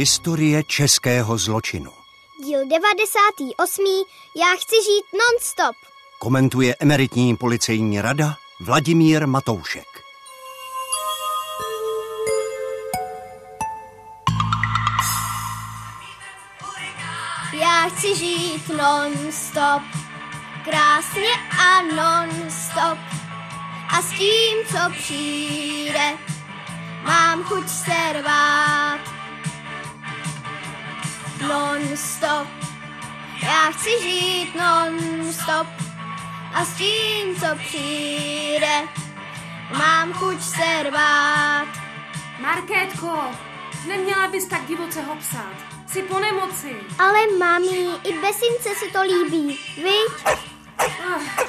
Historie českého zločinu. Díl 98. Já chci žít non-stop. Komentuje emeritní policejní rada Vladimír Matoušek. Já chci žít non-stop. Krásně a non-stop. A s tím, co přijde, mám chuť se rvát. Non-stop. Já chci žít non-stop. A s tím, co přijde, mám chuť se rvát. Markétko, neměla bys tak divoce ho psát. Jsi po nemoci. Ale mami, i Besince se to líbí, viď? Ach,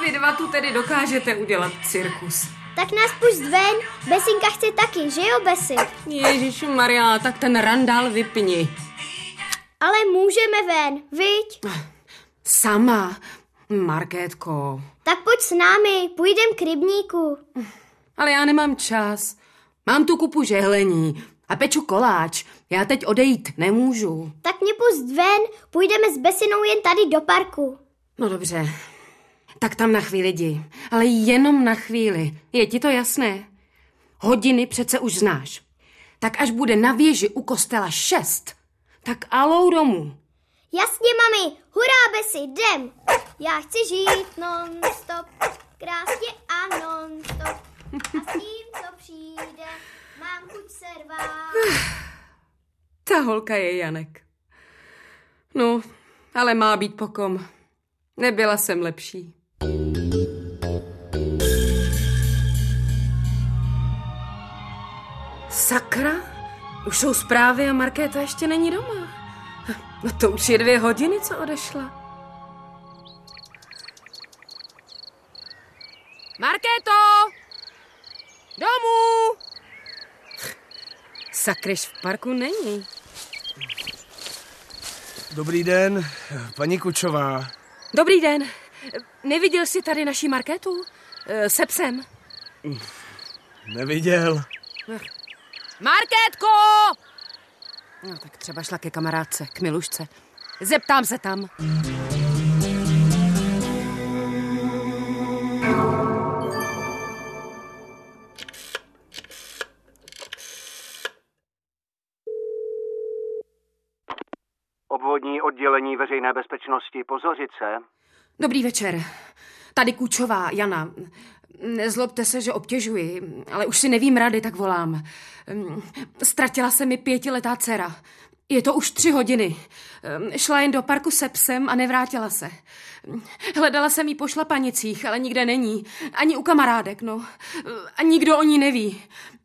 vy dva tu tedy dokážete udělat cirkus. Tak nás pusť ven, Besinka chce taky, že jo, Besi? Ježišu Maria, tak ten randál vypni. Ale můžeme ven, viď? Sama, Markétko. Tak pojď s námi, půjdem k rybníku. Ale já nemám čas. Mám tu kupu žehlení a peču koláč. Já teď odejít nemůžu. Tak mě pust ven, půjdeme s Besinou jen tady do parku. No dobře. Tak tam na chvíli jdi. Ale jenom na chvíli. Je ti to jasné? Hodiny přece už znáš. Tak až bude na věži u kostela šest, tak alou domů. Jasně, mami, hurá, Besi, jdem. Já chci žít non-stop, krásně a non-stop. A s tím, co přijde, mám chuť se rvát. Ta holka je Janek. No, ale má být pokom. Nebyla jsem lepší. Sakra? Už jsou zprávy a Markéta ještě není doma. No to už je dvě hodiny, co odešla. Markéto! Domů! Sakryš v parku není. Dobrý den, paní Kučová. Dobrý den. Neviděl jsi tady naší Markétu? Eh, Se psem. Neviděl. Markétko! No tak třeba šla ke kamarádce, k Milušce. Zeptám se tam. Obvodní oddělení veřejné bezpečnosti Pozořice. Dobrý večer. Tady Kůčová, Jana. Nezlobte se, že obtěžuji, ale už si nevím rady, tak volám. Ztratila se mi pětiletá dcera. Je to už tři hodiny. Šla jen do parku se psem a nevrátila se. Hledala jsem ji po šlapanicích, ale nikde není. Ani u kamarádek, no. A nikdo o ní neví.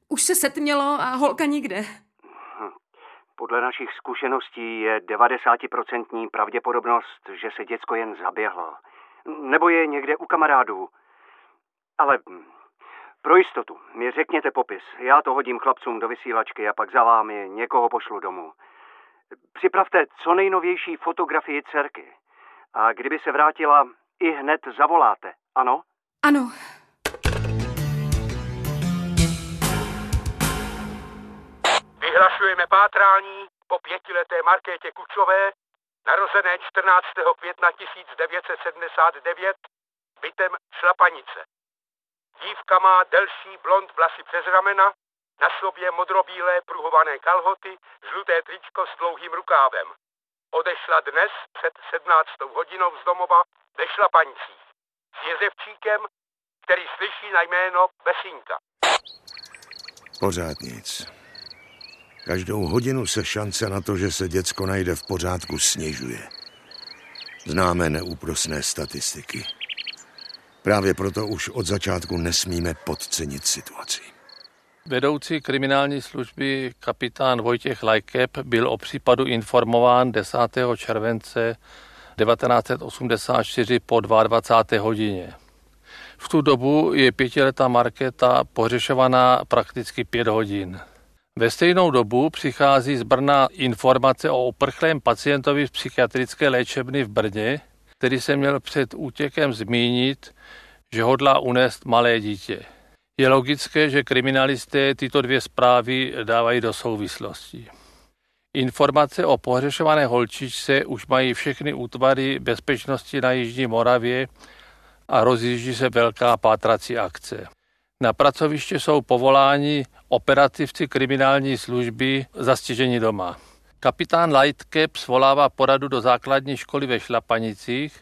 Už se setmělo a holka nikde. Podle našich zkušeností je 90% pravděpodobnost, že se děcko jen zaběhlo. Nebo je někde u kamarádů. Ale pro jistotu mi řekněte popis. Já to hodím chlapcům do vysílačky a pak za vámi někoho pošlu domů. Připravte co nejnovější fotografii dcerky. A kdyby se vrátila, i hned zavoláte, ano? Ano, Vyhlašujeme pátrání po pětileté Markétě Kučové, narozené 14. května 1979, bytem Šlapanice. Dívka má delší blond vlasy přes ramena, na sobě modrobílé pruhované kalhoty, žluté tričko s dlouhým rukávem. Odešla dnes před 17. hodinou z domova ve Šlapanicích s jezevčíkem, který slyší na jméno Besinka. Pořád nic. Každou hodinu se šance na to, že se děcko najde v pořádku, snižuje. Známe neúprosné statistiky. Právě proto už od začátku nesmíme podcenit situaci. Vedoucí kriminální služby kapitán Vojtěch Lajkep byl o případu informován 10. července 1984 po 22. hodině. V tu dobu je pětiletá Markéta pohřešovaná prakticky pět hodin. Ve stejnou dobu přichází z Brna informace o oprchlém pacientovi z psychiatrické léčebny v Brně, který se měl před útěkem zmínit, že hodlá unést malé dítě. Je logické, že kriminalisté tyto dvě zprávy dávají do souvislosti. Informace o pohřešované holčičce už mají všechny útvary bezpečnosti na Jižní Moravě a rozjíždí se velká pátrací akce. Na pracoviště jsou povoláni operativci kriminální služby zastěžení doma. Kapitán Lightcap svolává poradu do základní školy ve Šlapanicích,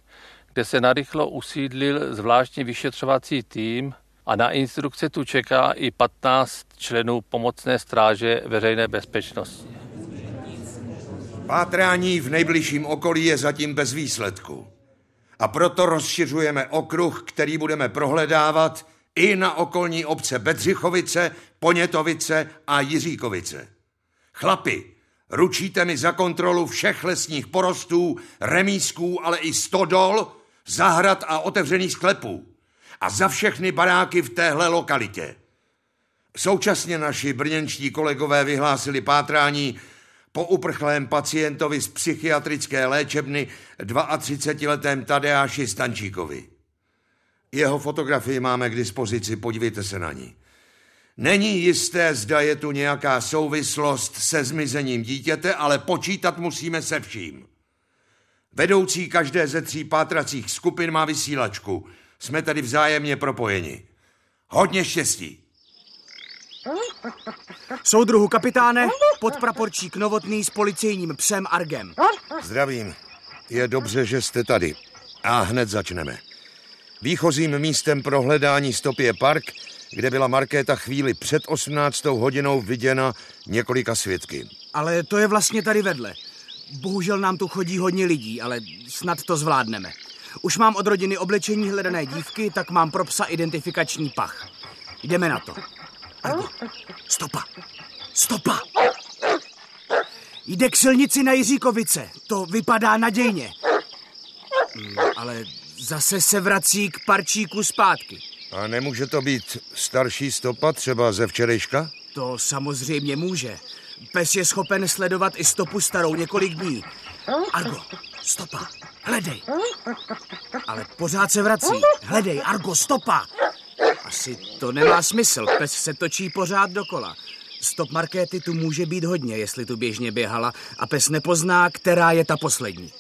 kde se narychlo usídlil zvláštní vyšetřovací tým a na instrukce tu čeká i 15 členů pomocné stráže veřejné bezpečnosti. Pátrání v nejbližším okolí je zatím bez výsledku. A proto rozšiřujeme okruh, který budeme prohledávat i na okolní obce Bedřichovice, Ponětovice a Jiříkovice. Chlapi, ručíte mi za kontrolu všech lesních porostů, remísků, ale i stodol, zahrad a otevřených sklepů. A za všechny baráky v téhle lokalitě. Současně naši brněnští kolegové vyhlásili pátrání po uprchlém pacientovi z psychiatrické léčebny 32-letém Tadeáši Stančíkovi. Jeho fotografii máme k dispozici, podívejte se na ní. Není jisté, zda je tu nějaká souvislost se zmizením dítěte, ale počítat musíme se vším. Vedoucí každé ze tří pátracích skupin má vysílačku. Jsme tady vzájemně propojeni. Hodně štěstí. Soudruhu kapitáne, podpraporčík Novotný s policejním psem Argem. Zdravím. Je dobře, že jste tady. A hned začneme. Výchozím místem pro hledání stopy je park, kde byla Markéta chvíli před 18. hodinou viděna několika svědky. Ale to je vlastně tady vedle. Bohužel nám tu chodí hodně lidí, ale snad to zvládneme. Už mám od rodiny oblečení hledané dívky, tak mám pro psa identifikační pach. Jdeme na to. Argo, stopa, stopa. Jde k silnici na Jiříkovice. To vypadá nadějně. Hmm, ale zase se vrací k parčíku zpátky. A nemůže to být starší stopa třeba ze včerejška? To samozřejmě může. Pes je schopen sledovat i stopu starou několik dní. Argo, stopa, hledej. Ale pořád se vrací. Hledej, Argo, stopa. Asi to nemá smysl, pes se točí pořád dokola. Stop markéty tu může být hodně, jestli tu běžně běhala a pes nepozná, která je ta poslední.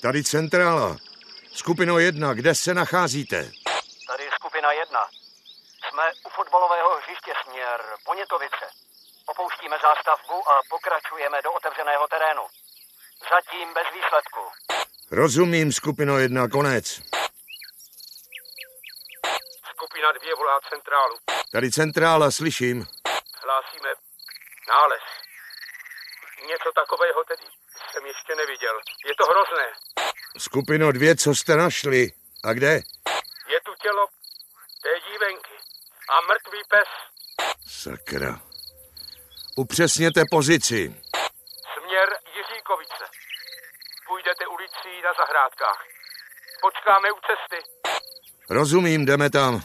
Tady centrála. Skupino jedna, kde se nacházíte? Tady skupina jedna. Jsme u fotbalového hřiště směr Ponětovice. Opouštíme zástavbu a pokračujeme do otevřeného terénu. Zatím bez výsledku. Rozumím, skupino jedna, konec. Skupina dvě volá centrálu. Tady centrála, slyším. Hlásíme nález. Něco takového tedy jsem ještě neviděl. Je to hrozné. Skupino dvě, co jste našli? A kde? Je tu tělo té dívenky a mrtvý pes. Sakra. Upřesněte pozici. Směr Jiříkovice. Půjdete ulicí na zahrádkách. Počkáme u cesty. Rozumím, jdeme tam.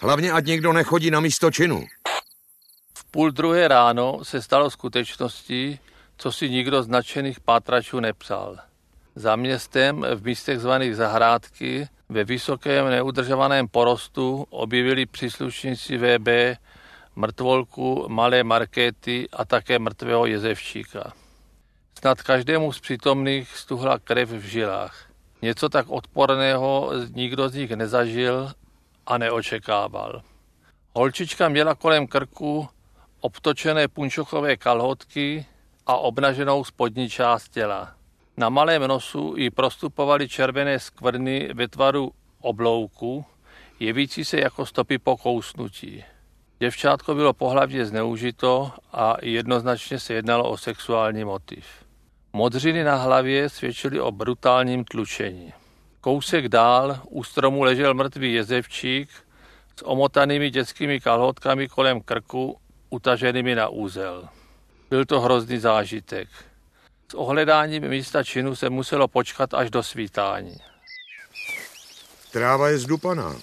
Hlavně, ať někdo nechodí na místo činu. V půl druhé ráno se stalo skutečností, co si nikdo z nadšených pátračů nepsal. Za městem v místech zvaných zahrádky ve vysokém neudržovaném porostu objevili příslušníci VB mrtvolku malé markéty a také mrtvého jezevčíka. Snad každému z přítomných stuhla krev v žilách. Něco tak odporného nikdo z nich nezažil a neočekával. Holčička měla kolem krku obtočené punčochové kalhotky a obnaženou spodní část těla. Na malém nosu jí prostupovaly červené skvrny ve tvaru oblouku, jevící se jako stopy po kousnutí. Děvčátko bylo pohlavně zneužito a jednoznačně se jednalo o sexuální motiv. Modřiny na hlavě svědčily o brutálním tlučení. Kousek dál u stromu ležel mrtvý jezevčík s omotanými dětskými kalhotkami kolem krku, utaženými na úzel. Byl to hrozný zážitek. S ohledáním místa činu se muselo počkat až do svítání. Tráva je zdupaná.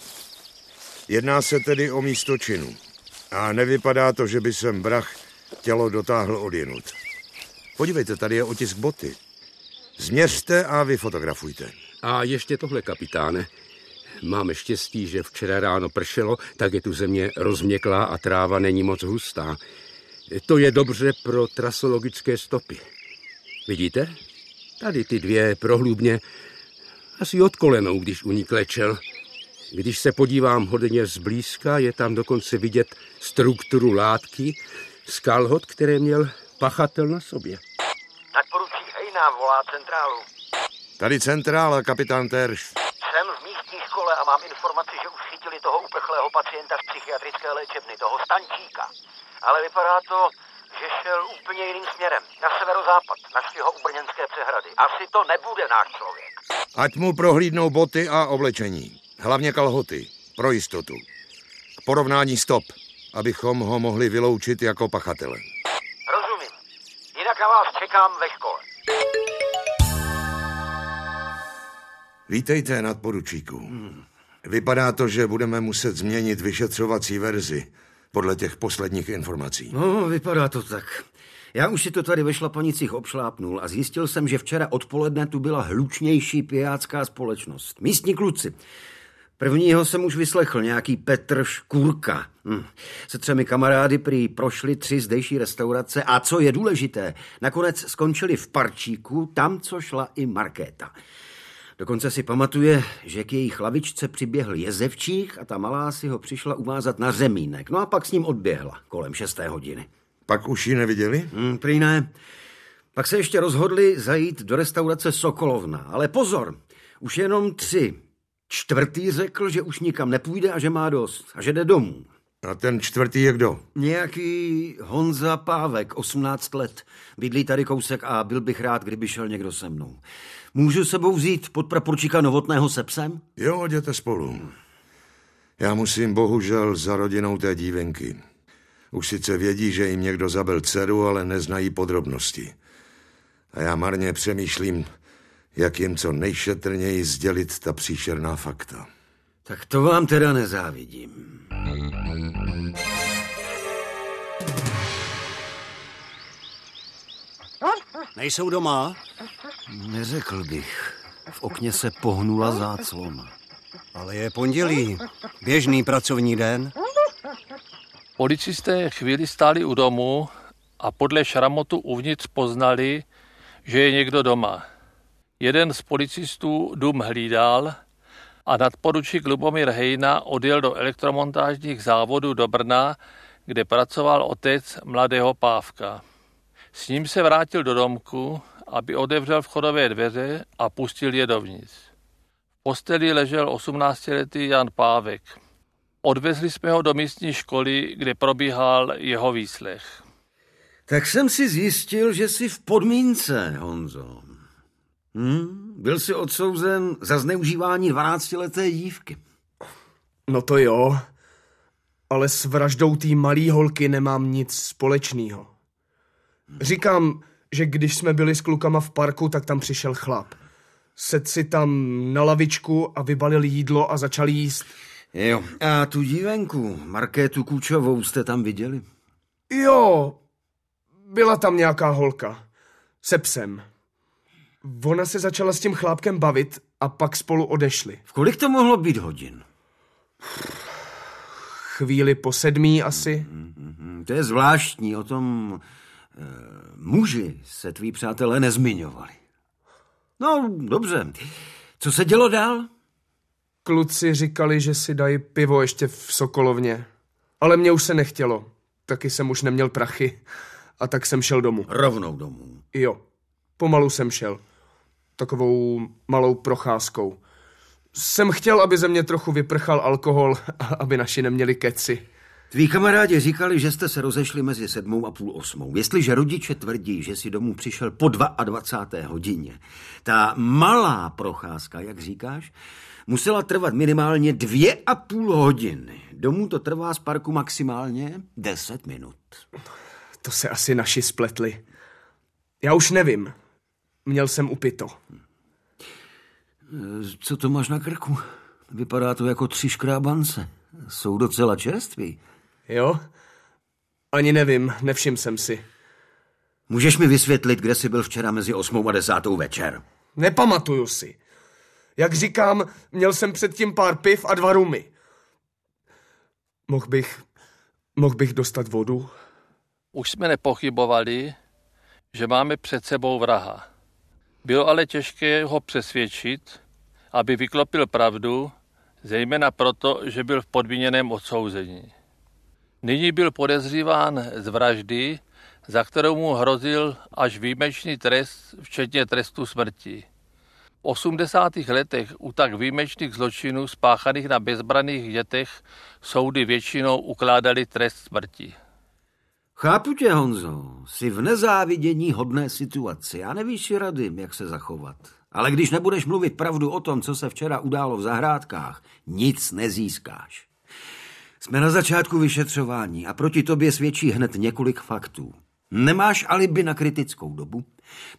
Jedná se tedy o místo činu. A nevypadá to, že by sem brach tělo dotáhl odjenut. Podívejte, tady je otisk boty. Změřte a vyfotografujte. A ještě tohle, kapitáne. Máme štěstí, že včera ráno pršelo, tak je tu země rozměklá a tráva není moc hustá. To je dobře pro trasologické stopy. Vidíte? Tady ty dvě prohlubně asi od kolenou, když u ní klečel. Když se podívám hodně zblízka, je tam dokonce vidět strukturu látky z kalhot, které měl pachatel na sobě. Nadporučík Hejna volá centrálu. Tady centrála, kapitán Terš. Jsem v místní škole a mám informaci, že už chytili toho uprchlého pacienta z psychiatrické léčebny, toho Stančíka. Ale vypadá to, že šel úplně jiným směrem, na severozápad. Našli ho u Brněnské přehrady. Asi to nebude náš člověk. Ať mu prohlídnou boty a oblečení. Hlavně kalhoty. Pro jistotu. K porovnání stop, abychom ho mohli vyloučit jako pachatele. Rozumím. Jinak na vás čekám ve škole. Vítejte, nadporučíku. Vypadá to, že budeme muset změnit vyšetřovací verzi podle těch posledních informací. No, vypadá to tak. Já už si to tady ve šlapanicích obšlápnul a zjistil jsem, že včera odpoledne tu byla hlučnější pijácká společnost. Místní kluci. Prvního jsem už vyslechl, nějaký Petr Škůrka. Hm. Se třemi kamarády prý prošli tři zdejší restaurace a co je důležité, nakonec skončili v parčíku, tam, co šla i Markéta. Dokonce si pamatuje, že k její chlavičce přiběhl jezevčích a ta malá si ho přišla uvázat na řemínek. No a pak s ním odběhla kolem šesté hodiny. Pak už ji neviděli? Hmm, prý ne. Pak se ještě rozhodli zajít do restaurace Sokolovna. Ale pozor, už jenom tři. Čtvrtý řekl, že už nikam nepůjde a že má dost a že jde domů. A ten čtvrtý je kdo? Nějaký Honza Pávek, 18 let. Bydlí tady kousek a byl bych rád, kdyby šel někdo se mnou. Můžu sebou vzít podpraporčíka Novotného se psem? Jo, jděte spolu. Já musím bohužel za rodinou té dívenky. Už sice vědí, že jim někdo zabil dceru, ale neznají podrobnosti. A já marně přemýšlím, jak jim co nejšetrněji sdělit ta příšerná fakta. Tak to vám teda nezávidím. Nejsou doma? Neřekl bych. V okně se pohnula záclona. Ale je pondělí. Běžný pracovní den. Policisté chvíli stáli u domu a podle šramotu uvnitř poznali, že je někdo doma. Jeden z policistů dům hlídal a nadporučík Lubomír Hejna odjel do elektromontážních závodů do Brna, kde pracoval otec mladého Pávka. S ním se vrátil do domku, aby otevřel vchodové dveře a pustil je dovnitř. V posteli ležel 18-letý Jan Pávek. Odvezli jsme ho do místní školy, kde probíhal jeho výslech. Tak jsem si zjistil, že jsi v podmínce, Honzo. Hm? Byl jsi odsouzen za zneužívání 12-leté dívky. No to jo, ale s vraždou té malý holky nemám nic společného. Říkám, že když jsme byli s klukama v parku, tak tam přišel chlap. Sedl si tam na lavičku a vybalil jídlo a začal jíst. Jo, a tu dívenku, Markétu Kůčovou, jste tam viděli? Jo, byla tam nějaká holka. Se psem. Ona se začala s tím chlápkem bavit a pak spolu odešli. V kolik to mohlo být hodin? Chvíli po sedmí asi. Mm-hmm. To je zvláštní, o tom muži se tví přátelé nezmiňovali. No, dobře. Co se dělo dál? Kluci říkali, že si dají pivo ještě v Sokolovně. Ale mě už se nechtělo. Taky jsem už neměl prachy. A tak jsem šel domů. Rovnou domů? Jo. Pomalu jsem šel. Takovou malou procházkou. Jsem chtěl, aby ze mě trochu vyprchal alkohol, aby naši neměli keci. Tví kamarádi říkali, že jste se rozešli mezi sedmou a půl osmou. Jestliže rodiče tvrdí, že si domů přišel po 22. hodině, ta malá procházka, jak říkáš, musela trvat minimálně dvě a půl hodiny. Domů to trvá z parku maximálně deset minut. To se asi naši spletli. Já už nevím. Měl jsem upito. Co to máš na krku? Vypadá to jako tři škrábance. Jsou docela čerství. Jo? Ani nevím, nevšim jsem si. Můžeš mi vysvětlit, kde jsi byl včera mezi osmou a desátou večer? Nepamatuju si. Jak říkám, měl jsem předtím pár piv a dva rumy. Mohl bych, mohl bych dostat vodu? Už jsme nepochybovali, že máme před sebou vraha. Bylo ale těžké ho přesvědčit, aby vyklopil pravdu, zejména proto, že byl v podmíněném odsouzení. Nyní byl podezříván z vraždy, za kterou mu hrozil až výjimečný trest, včetně trestu smrti. V 80. letech u tak výjimečných zločinů spáchaných na bezbraných dětech soudy většinou ukládali trest smrti. Chápu tě, Honzo. Jsi v nezávidění hodné situaci a nevíš rady, jak se zachovat. Ale když nebudeš mluvit pravdu o tom, co se včera událo v zahrádkách, nic nezískáš. Jsme na začátku vyšetřování a proti tobě svědčí hned několik faktů. Nemáš alibi na kritickou dobu.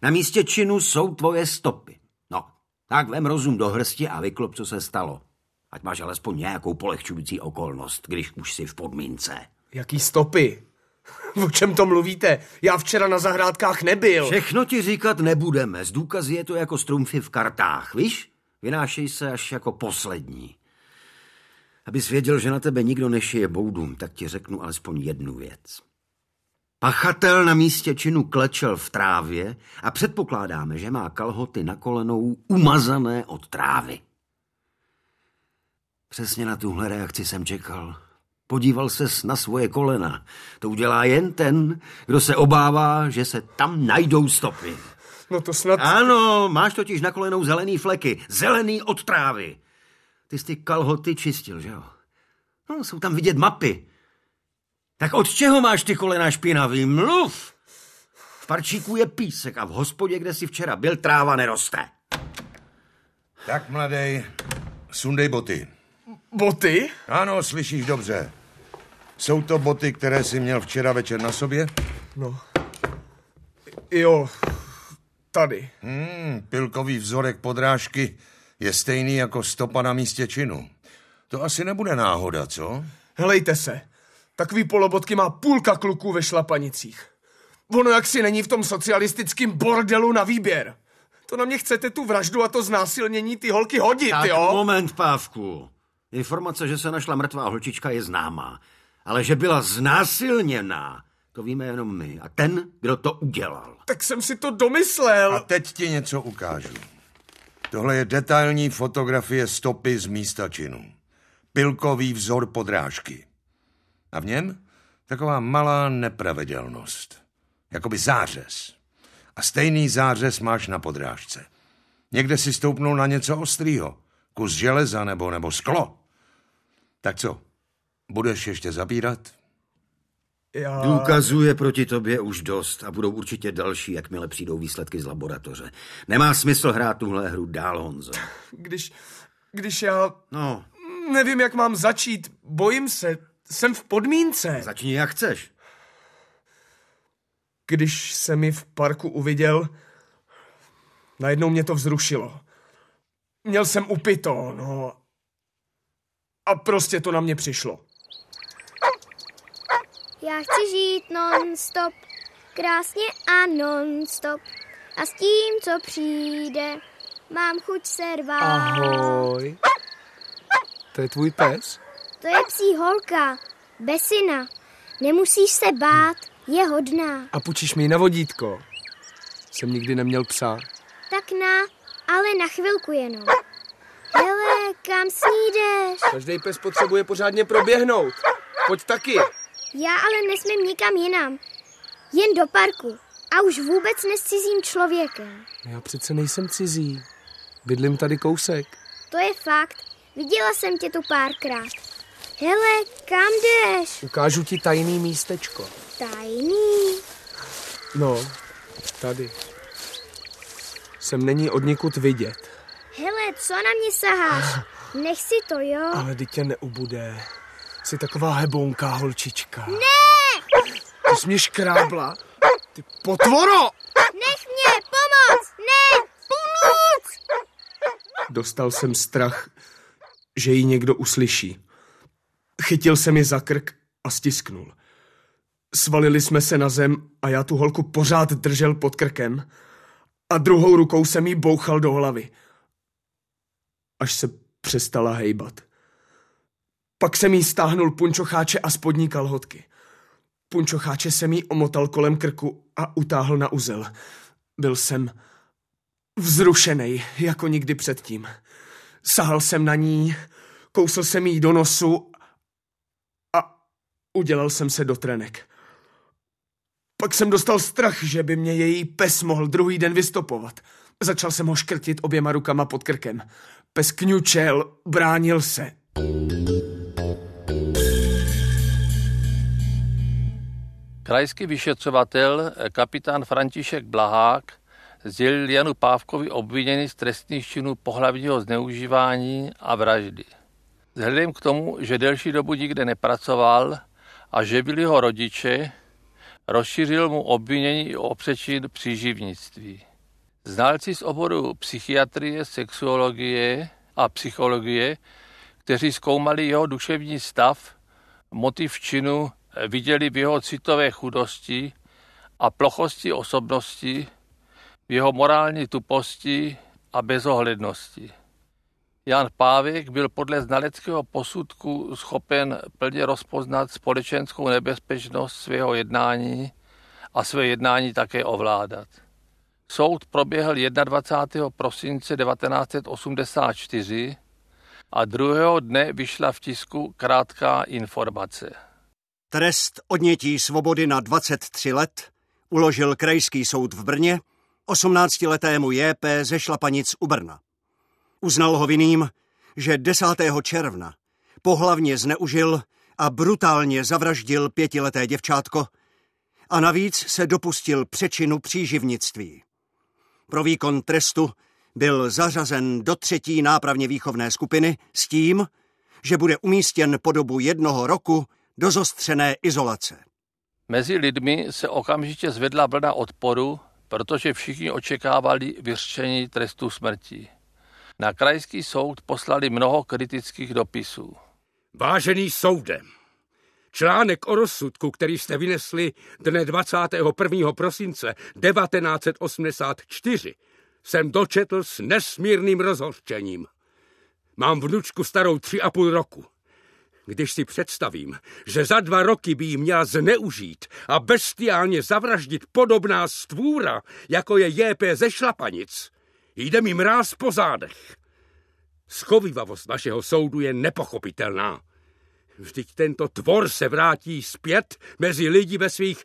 Na místě činu jsou tvoje stopy. No, tak vem rozum do hrsti a vyklop, co se stalo. Ať máš alespoň nějakou polehčující okolnost, když už jsi v podmínce. Jaký stopy? O čem to mluvíte? Já včera na zahrádkách nebyl. Všechno ti říkat nebudeme. Z důkazy je to jako strumfy v kartách, víš? Vynášej se až jako poslední. Abys věděl, že na tebe nikdo nešije boudům, tak ti řeknu alespoň jednu věc. Pachatel na místě činu klečel v trávě a předpokládáme, že má kalhoty na kolenou umazané od trávy. Přesně na tuhle reakci jsem čekal. Podíval ses na svoje kolena. To udělá jen ten, kdo se obává, že se tam najdou stopy. No to snad... Ano, máš totiž na kolenou zelený fleky. Zelený od trávy. Ty jsi ty kalhoty čistil, že jo? No, jsou tam vidět mapy. Tak od čeho máš ty kolena špinavý? Mluv! V parčíku je písek a v hospodě, kde jsi včera byl, tráva neroste. Tak, mladej, sundej boty. Boty? Ano, slyšíš dobře. Jsou to boty, které jsi měl včera večer na sobě? No. Jo, tady. Hmm, pilkový vzorek podrážky je stejný jako stopa na místě činu. To asi nebude náhoda, co? Helejte se. Takový polobotky má půlka kluků ve šlapanicích. Ono jak si není v tom socialistickém bordelu na výběr. To na mě chcete tu vraždu a to znásilnění ty holky hodit, tak jo? moment, Pávku. Informace, že se našla mrtvá holčička, je známá. Ale že byla znásilněná, to víme jenom my. A ten, kdo to udělal. Tak jsem si to domyslel. A teď ti něco ukážu. Tohle je detailní fotografie stopy z místa činu. Pilkový vzor podrážky. A v něm taková malá nepravidelnost. Jakoby zářez. A stejný zářez máš na podrážce. Někde si stoupnul na něco ostrýho. Kus železa nebo, nebo sklo. Tak co, budeš ještě zabírat? Já... Důkazů je proti tobě už dost a budou určitě další, jakmile přijdou výsledky z laboratoře. Nemá smysl hrát tuhle hru dál, Honzo. Když, když já... No. Nevím, jak mám začít. Bojím se. Jsem v podmínce. Začni jak chceš. Když se mi v parku uviděl, najednou mě to vzrušilo. Měl jsem upito, no. A prostě to na mě přišlo. Já chci žít non-stop, krásně a non-stop. A s tím, co přijde, mám chuť se rvát. Ahoj. To je tvůj pes? To je psí holka, Besina. Nemusíš se bát, je hodná. A půjčíš mi na vodítko? Jsem nikdy neměl psa. Tak na, ale na chvilku jenom. Hele, kam snídeš? Každý pes potřebuje pořádně proběhnout. Pojď taky. Já ale nesmím nikam jinam. Jen do parku. A už vůbec ne s cizím člověkem. Já přece nejsem cizí. Bydlím tady kousek. To je fakt. Viděla jsem tě tu párkrát. Hele, kam jdeš? Ukážu ti tajný místečko. Tajný? No, tady. Sem není od nikud vidět. Hele, co na mě saháš? Nech si to, jo? Ale teď tě neubude. Jsi taková hebonká holčička. Ne! Ty jsi mě škrábla. Ty potvoro! Nech mě, pomoc! Ne, pomoc! Dostal jsem strach, že ji někdo uslyší. Chytil jsem ji za krk a stisknul. Svalili jsme se na zem a já tu holku pořád držel pod krkem a druhou rukou jsem jí bouchal do hlavy. Až se přestala hejbat. Pak jsem jí stáhnul punčocháče a spodní kalhotky. punčocháče jsem jí omotal kolem krku a utáhl na uzel. Byl jsem vzrušený, jako nikdy předtím. Sahal jsem na ní, kousl jsem jí do nosu a udělal jsem se do trenek. Pak jsem dostal strach, že by mě její pes mohl druhý den vystopovat. Začal jsem ho škrtit oběma rukama pod krkem. Pes kňučel, bránil se. Krajský vyšetřovatel kapitán František Blahák sdělil Janu Pávkovi obviněný z trestných činů pohlavního zneužívání a vraždy. Vzhledem k tomu, že delší dobu nikde nepracoval a že byli jeho rodiče, rozšířil mu obvinění o přečin příživnictví. Znalci z oboru psychiatrie, sexuologie a psychologie, kteří zkoumali jeho duševní stav, motiv činu viděli v jeho citové chudosti a plochosti osobnosti, v jeho morální tuposti a bezohlednosti. Jan Pávek byl podle znaleckého posudku schopen plně rozpoznat společenskou nebezpečnost svého jednání a své jednání také ovládat. Soud proběhl 21. prosince 1984 a druhého dne vyšla v tisku krátká informace. Trest odnětí svobody na 23 let uložil Krajský soud v Brně 18-letému JP ze Šlapanic u Brna. Uznal ho vinným, že 10. června pohlavně zneužil a brutálně zavraždil pětileté děvčátko a navíc se dopustil přečinu příživnictví. Pro výkon trestu byl zařazen do třetí nápravně výchovné skupiny s tím, že bude umístěn po dobu jednoho roku do zostřené izolace. Mezi lidmi se okamžitě zvedla vlna odporu, protože všichni očekávali vyřčení trestu smrti. Na krajský soud poslali mnoho kritických dopisů. Vážený soudem, článek o rozsudku, který jste vynesli dne 21. prosince 1984, jsem dočetl s nesmírným rozhorčením. Mám vnučku starou tři a půl roku. Když si představím, že za dva roky by jí měla zneužít a bestiálně zavraždit podobná stvůra, jako je JP ze Šlapanic, jde mi mráz po zádech. Schovivavost našeho soudu je nepochopitelná. Vždyť tento tvor se vrátí zpět mezi lidi ve svých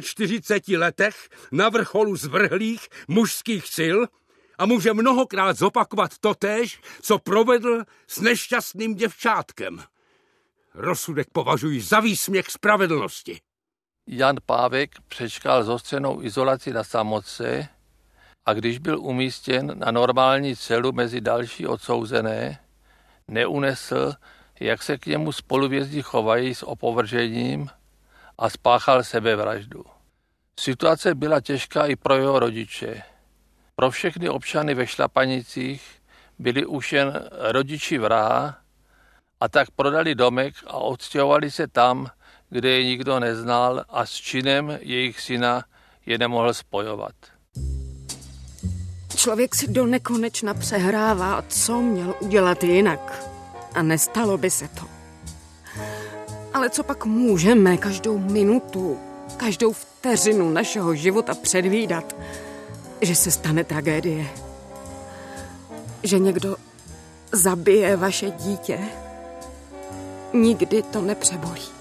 41 letech na vrcholu zvrhlých mužských sil a může mnohokrát zopakovat totéž, co provedl s nešťastným děvčátkem. Rozsudek považuji za výsměch spravedlnosti. Jan Pávek přečkal zostřenou izolaci na samotce a když byl umístěn na normální celu mezi další odsouzené, neunesl, jak se k němu spoluvězdi chovají s opovržením a spáchal sebevraždu. Situace byla těžká i pro jeho rodiče. Pro všechny občany ve Šlapanicích byli už jen rodiči vraha a tak prodali domek a odstěhovali se tam, kde je nikdo neznal a s činem jejich syna je nemohl spojovat. Člověk si do nekonečna přehrává, co měl udělat jinak. A nestalo by se to. Ale co pak můžeme každou minutu, každou vteřinu našeho života předvídat, že se stane tragédie? Že někdo zabije vaše dítě? Nikdy to nepřebolí.